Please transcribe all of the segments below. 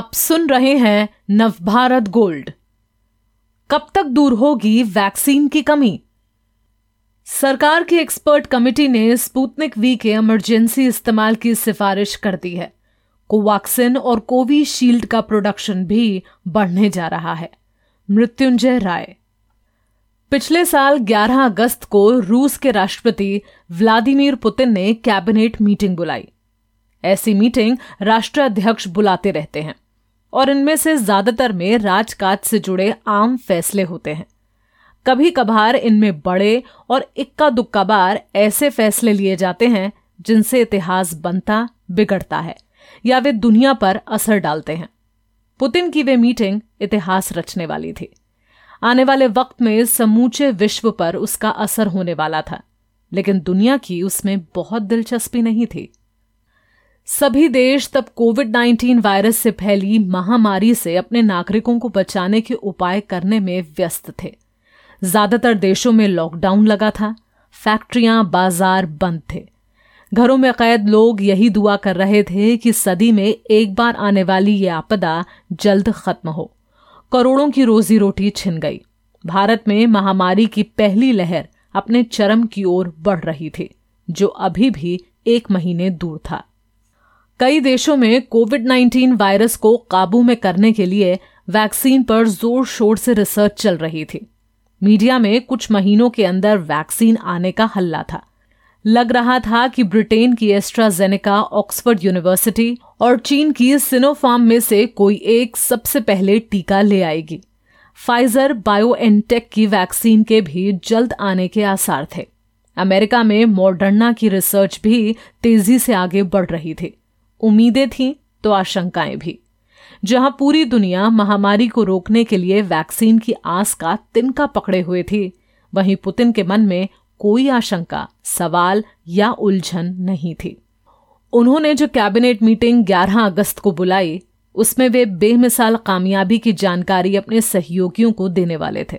आप सुन रहे हैं नवभारत गोल्ड। कब तक दूर होगी वैक्सीन की कमी? सरकार की एक्सपर्ट कमेटी ने स्पुतनिक वी के इमरजेंसी इस्तेमाल की सिफारिश कर दी है। कोवैक्सिन और कोविशील्ड का प्रोडक्शन भी बढ़ने जा रहा है। मृत्युंजय राय। पिछले साल 11 अगस्त को रूस के राष्ट्रपति व्लादिमीर पुतिन ने कैबिनेट मीटिंग बुलाई। ऐसी मीटिंग राष्ट्राध्यक्ष बुलाते रहते हैं। और इनमें से ज़्यादातर में राजकाज से जुड़े आम फैसले होते हैं। कभी कभार इनमें बड़े और इक्का दुक्का बार ऐसे फैसले लिए जाते हैं, जिनसे इतिहास बनता, बिगड़ता है, या वे दुनिया पर असर डालते हैं। पुतिन की वे मीटिंग इतिहास रचने वाली थी। आने वाले वक्त में समूचे विश्व पर उसका असर होने वाला था, लेकिन दुनिया की उसमें बहुत दिलचस्पी नहीं थी। सभी देश तब कोविड 19 वायरस से फैली महामारी से अपने नागरिकों को बचाने के उपाय करने में व्यस्त थे। ज़्यादातर देशों में लॉकडाउन लगा था फैक्ट्रियाँ बाज़ार बंद थे। घरों में कैद लोग यही दुआ कर रहे थे कि सदी में एक बार आने वाली ये आपदा जल्द खत्म हो। करोड़ों की रोजी रोटी छिन गई। भारत में महामारी की पहली लहर अपने चरम की ओर बढ़ रही थी, जो अभी भी एक महीने दूर था। कई देशों में कोविड 19 वायरस को काबू में करने के लिए वैक्सीन पर ज़ोर शोर से रिसर्च चल रही थी। मीडिया में कुछ महीनों के अंदर वैक्सीन आने का हल्ला था। लग रहा था कि ब्रिटेन की एस्ट्राजेनेका, ऑक्सफोर्ड यूनिवर्सिटी और चीन की सिनोफार्म में से कोई एक सबसे पहले टीका ले आएगी। फाइजर बायोएनटेक की वैक्सीन के भी जल्द आने के आसार थे। अमेरिका में मॉडर्ना की रिसर्च भी तेज़ी से आगे बढ़ रही थी। उम्मीदें थीं तो आशंकाएँ भी। जहाँ पूरी दुनिया महामारी को रोकने के लिए वैक्सीन की आस का तिनका पकड़े हुए थी, वहीं पुतिन के मन में कोई आशंका, सवाल या उलझन नहीं थी। उन्होंने जो कैबिनेट मीटिंग 11 अगस्त को बुलाई, उसमें वे बेमिसाल कामयाबी की जानकारी अपने सहयोगियों को देने वाले थे।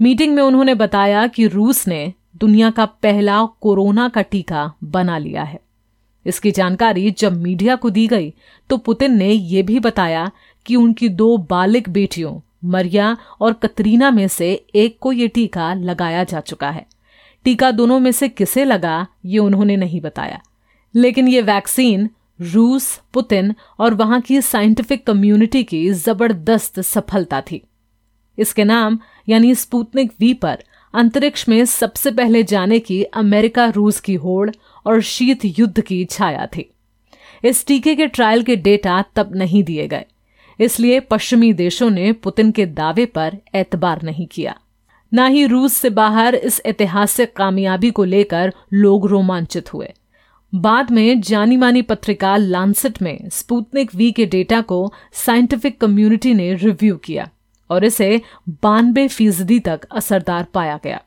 मीटिंग में उन्होंने बताया कि रूस ने दुनिया का पहला कोरोना का टीका बना लिया है। इसकी जानकारी जब मीडिया को दी गई तो पुतिन ने यह भी बताया कि उनकी दो बालिक बेटियों, मरिया और कतरीना में से एक को यह टीका लगाया जा चुका है। टीका दोनों में से किसे लगा, ये उन्होंने नहीं बताया। लेकिन ये वैक्सीन रूस, पुतिन और वहाँ की साइंटिफिक कम्युनिटी की ज़बरदस्त सफलता थी। इसके नाम, यानी स्पुतनिक वी पर, अंतरिक्ष में सबसे पहले जाने की अमेरिका रूस की होड़ और शीत युद्ध की छाया थी। इस टीके के ट्रायल के डेटा तब नहीं दिए गए। इसलिए पश्चिमी देशों ने पुतिन के दावे पर एतबार नहीं किया। न ही रूस से बाहर इस ऐतिहासिक कामयाबी को लेकर लोग रोमांचित हुए। बाद में जानी मानी पत्रिका लांसेट में स्पुतनिक वी के डेटा को साइंटिफिक कम्युनिटी ने रिव्यू किया और इसे बानबे फ़ीसदी तक असरदार पाया गया।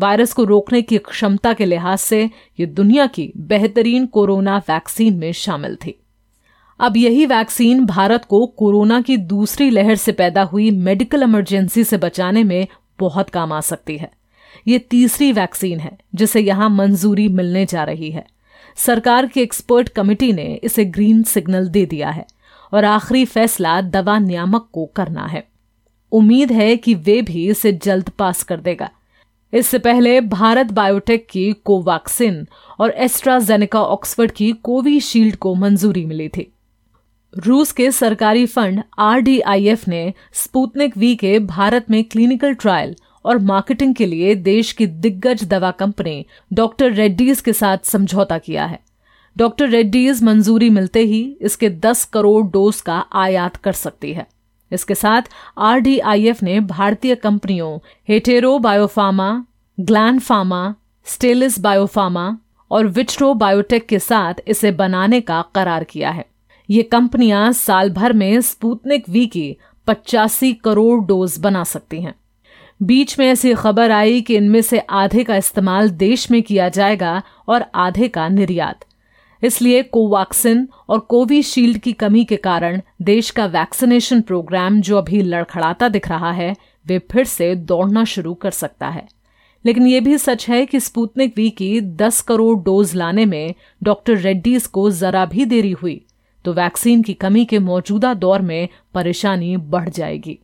वायरस को रोकने की क्षमता के लिहाज से ये दुनिया की बेहतरीन कोरोना वैक्सीन में शामिल थी। अब यही वैक्सीन भारत को कोरोना की दूसरी लहर से पैदा हुई मेडिकल इमरजेंसी से बचाने में बहुत काम आ सकती है। ये तीसरी वैक्सीन है, जिसे यहाँ मंजूरी मिलने जा रही है। सरकार की एक्सपर्ट कमेटी ने इसे ग्रीन सिग्नल दे दिया है और आखिरी फैसला दवा नियामक को करना है। उम्मीद है कि वे भी इसे जल्द पास कर देगा। इससे पहले भारत बायोटेक की कोवैक्सिन और एस्ट्राजेनेका ऑक्सफर्ड की कोविशील्ड को मंजूरी मिली थी। रूस के सरकारी फंड आरडीआईएफ ने स्पुतनिक वी के भारत में क्लिनिकल ट्रायल और मार्केटिंग के लिए देश की दिग्गज दवा कंपनी डॉक्टर रेड्डीज के साथ समझौता किया है। डॉक्टर रेड्डीज मंजूरी मिलते ही इसके 10 करोड़ डोज का आयात कर सकती है। इसके साथ आरडीआईएफ ने भारतीय कंपनियों Hetero Biopharma Gland Pharma Stelis Biopharma और विट्रो बायोटेक के साथ इसे बनाने का करार किया है। ये कंपनियाँ साल भर में स्पूतनिक वी की पचासी करोड़ डोज बना सकती हैं। बीच में ऐसी खबर आई कि इनमें से आधे का इस्तेमाल देश में किया जाएगा और आधे का निर्यात। इसलिए कोवैक्सिन और कोविशील्ड की कमी के कारण देश का वैक्सीनेशन प्रोग्राम जो अभी लड़खड़ाता दिख रहा है, वे फिर से दौड़ना शुरू कर सकता है। लेकिन ये भी सच है कि स्पुतनिक वी की 10 करोड़ डोज लाने में डॉक्टर रेड्डीज को जरा भी देरी हुई तो वैक्सीन की कमी के मौजूदा दौर में परेशानी बढ़ जाएगी।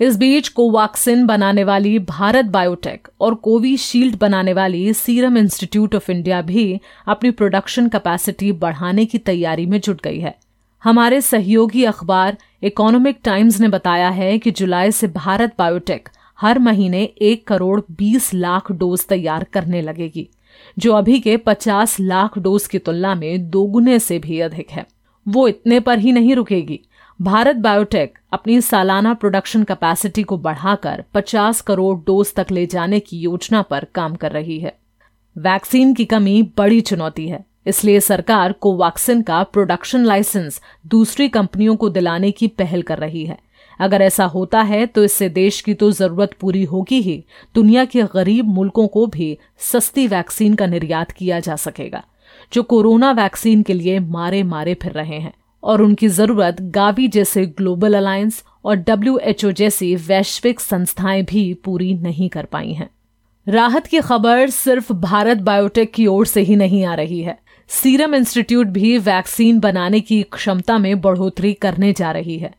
इस बीच कोवैक्सिन बनाने वाली भारत बायोटेक और कोविशील्ड बनाने वाली सीरम इंस्टीट्यूट ऑफ़ इंडिया भी अपनी प्रोडक्शन कैपेसिटी बढ़ाने की तैयारी में जुट गई है। हमारे सहयोगी अखबार इकोनॉमिक टाइम्स ने बताया है कि जुलाई से भारत बायोटेक हर महीने एक करोड़ बीस लाख डोज तैयार करने लगेगी, जो अभी के पचास लाख डोज की तुलना में दोगुने से भी अधिक है। वो इतने पर ही नहीं रुकेगी। भारत बायोटेक अपनी सालाना प्रोडक्शन कैपेसिटी को बढ़ाकर 50 करोड़ डोज तक ले जाने की योजना पर काम कर रही है। वैक्सीन की कमी बड़ी चुनौती है, इसलिए सरकार कोवैक्सिन का प्रोडक्शन लाइसेंस दूसरी कंपनियों को दिलाने की पहल कर रही है। अगर ऐसा होता है तो इससे देश की तो ज़रूरत पूरी होगी ही। दुनिया के गरीब मुल्कों को भी सस्ती वैक्सीन का निर्यात किया जा सकेगा, जो कोरोना वैक्सीन के लिए मारे मारे फिर रहे हैं। और उनकी ज़रूरत गावी जैसे ग्लोबल अलायंस और डब्ल्यू एच ओ जैसी वैश्विक संस्थाएँ भी पूरी नहीं कर पाई हैं। राहत की खबर सिर्फ़ भारत बायोटेक की ओर से ही नहीं आ रही है। सीरम इंस्टीट्यूट भी वैक्सीन बनाने की क्षमता में बढ़ोतरी करने जा रही है।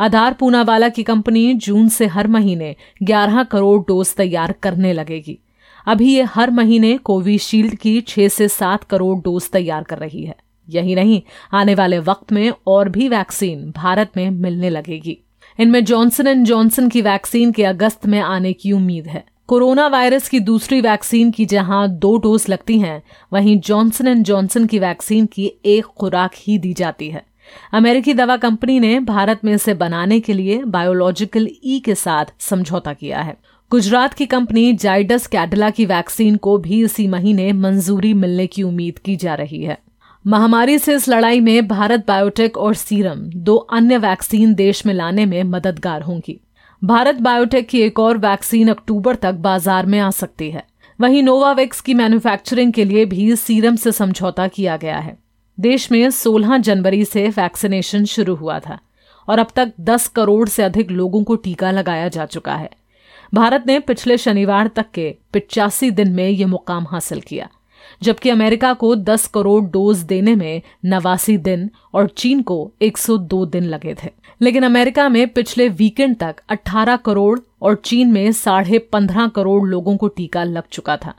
आधार पूनावाला की कंपनी जून से हर महीने 11 करोड़ डोज तैयार करने लगेगी। अभी ये हर महीने कोविशील्ड की 6 से 7 करोड़ डोज तैयार कर रही है। यही नहीं, आने वाले वक्त में और भी वैक्सीन भारत में मिलने लगेगी। इनमें जॉनसन एंड जॉनसन की वैक्सीन के अगस्त में आने की उम्मीद है। कोरोना वायरस की दूसरी वैक्सीन की जहाँ दो डोज लगती हैं, वहीं जॉनसन एंड जॉनसन की वैक्सीन की एक खुराक ही दी जाती है। अमेरिकी दवा कंपनी ने भारत में इसे बनाने के लिए बायोलॉजिकल ई के साथ समझौता किया है। गुजरात की कंपनी जाइडस कैडला की वैक्सीन को भी इसी महीने मंजूरी मिलने की उम्मीद की जा रही है। महामारी से इस लड़ाई में भारत बायोटेक और सीरम, दो अन्य वैक्सीन देश में लाने में मददगार होंगी। भारत बायोटेक की एक और वैक्सीन अक्टूबर तक बाज़ार में आ सकती है। वहीं नोवावेक्स की मैन्युफैक्चरिंग के लिए भी सीरम से समझौता किया गया है। देश में 16 जनवरी से वैक्सीनेशन शुरू हुआ था और अब तक 10 करोड़ से अधिक लोगों को टीका लगाया जा चुका है। भारत ने पिछले शनिवार तक के पिचासी दिन में ये मुकाम हासिल किया, जबकि अमेरिका को 10 करोड़ डोज देने में नवासी दिन और चीन को 102 दिन लगे थे। लेकिन अमेरिका में पिछले वीकेंड तक 18 करोड़ और चीन में साढ़े पंद्रह करोड़ लोगों को टीका लग चुका था।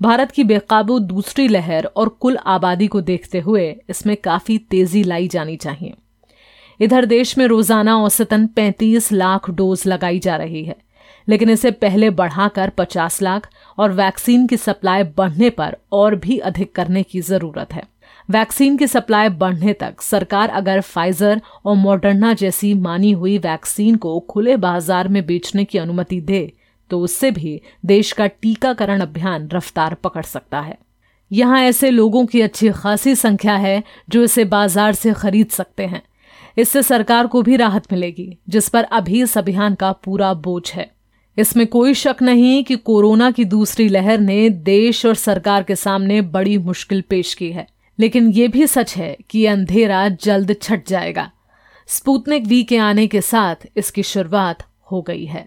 भारत की बेकाबू दूसरी लहर और कुल आबादी को देखते हुए इसमें काफ़ी तेज़ी लाई जानी चाहिए। इधर देश में रोज़ाना औसतन 35 लाख डोज लगाई जा रही है, लेकिन इसे पहले बढ़ाकर 50 लाख और वैक्सीन की सप्लाई बढ़ने पर और भी अधिक करने की ज़रूरत है। वैक्सीन की सप्लाई बढ़ने तक सरकार अगर फाइजर और मॉडर्ना जैसी मानी हुई वैक्सीन को खुले बाज़ार में बेचने की अनुमति दे तो उससे भी देश का टीकाकरण अभियान रफ्तार पकड़ सकता है। यहाँ ऐसे लोगों की अच्छी खासी संख्या है जो इसे बाज़ार से खरीद सकते हैं। इससे सरकार को भी राहत मिलेगी, जिस पर अभी इस अभियान का पूरा बोझ है। इसमें कोई शक नहीं कि कोरोना की दूसरी लहर ने देश और सरकार के सामने बड़ी मुश्किल पेश की है। लेकिन ये भी सच है कि अंधेरा जल्द छट जाएगा। स्पुतनिक वी के आने के साथ इसकी शुरुआत हो गई है।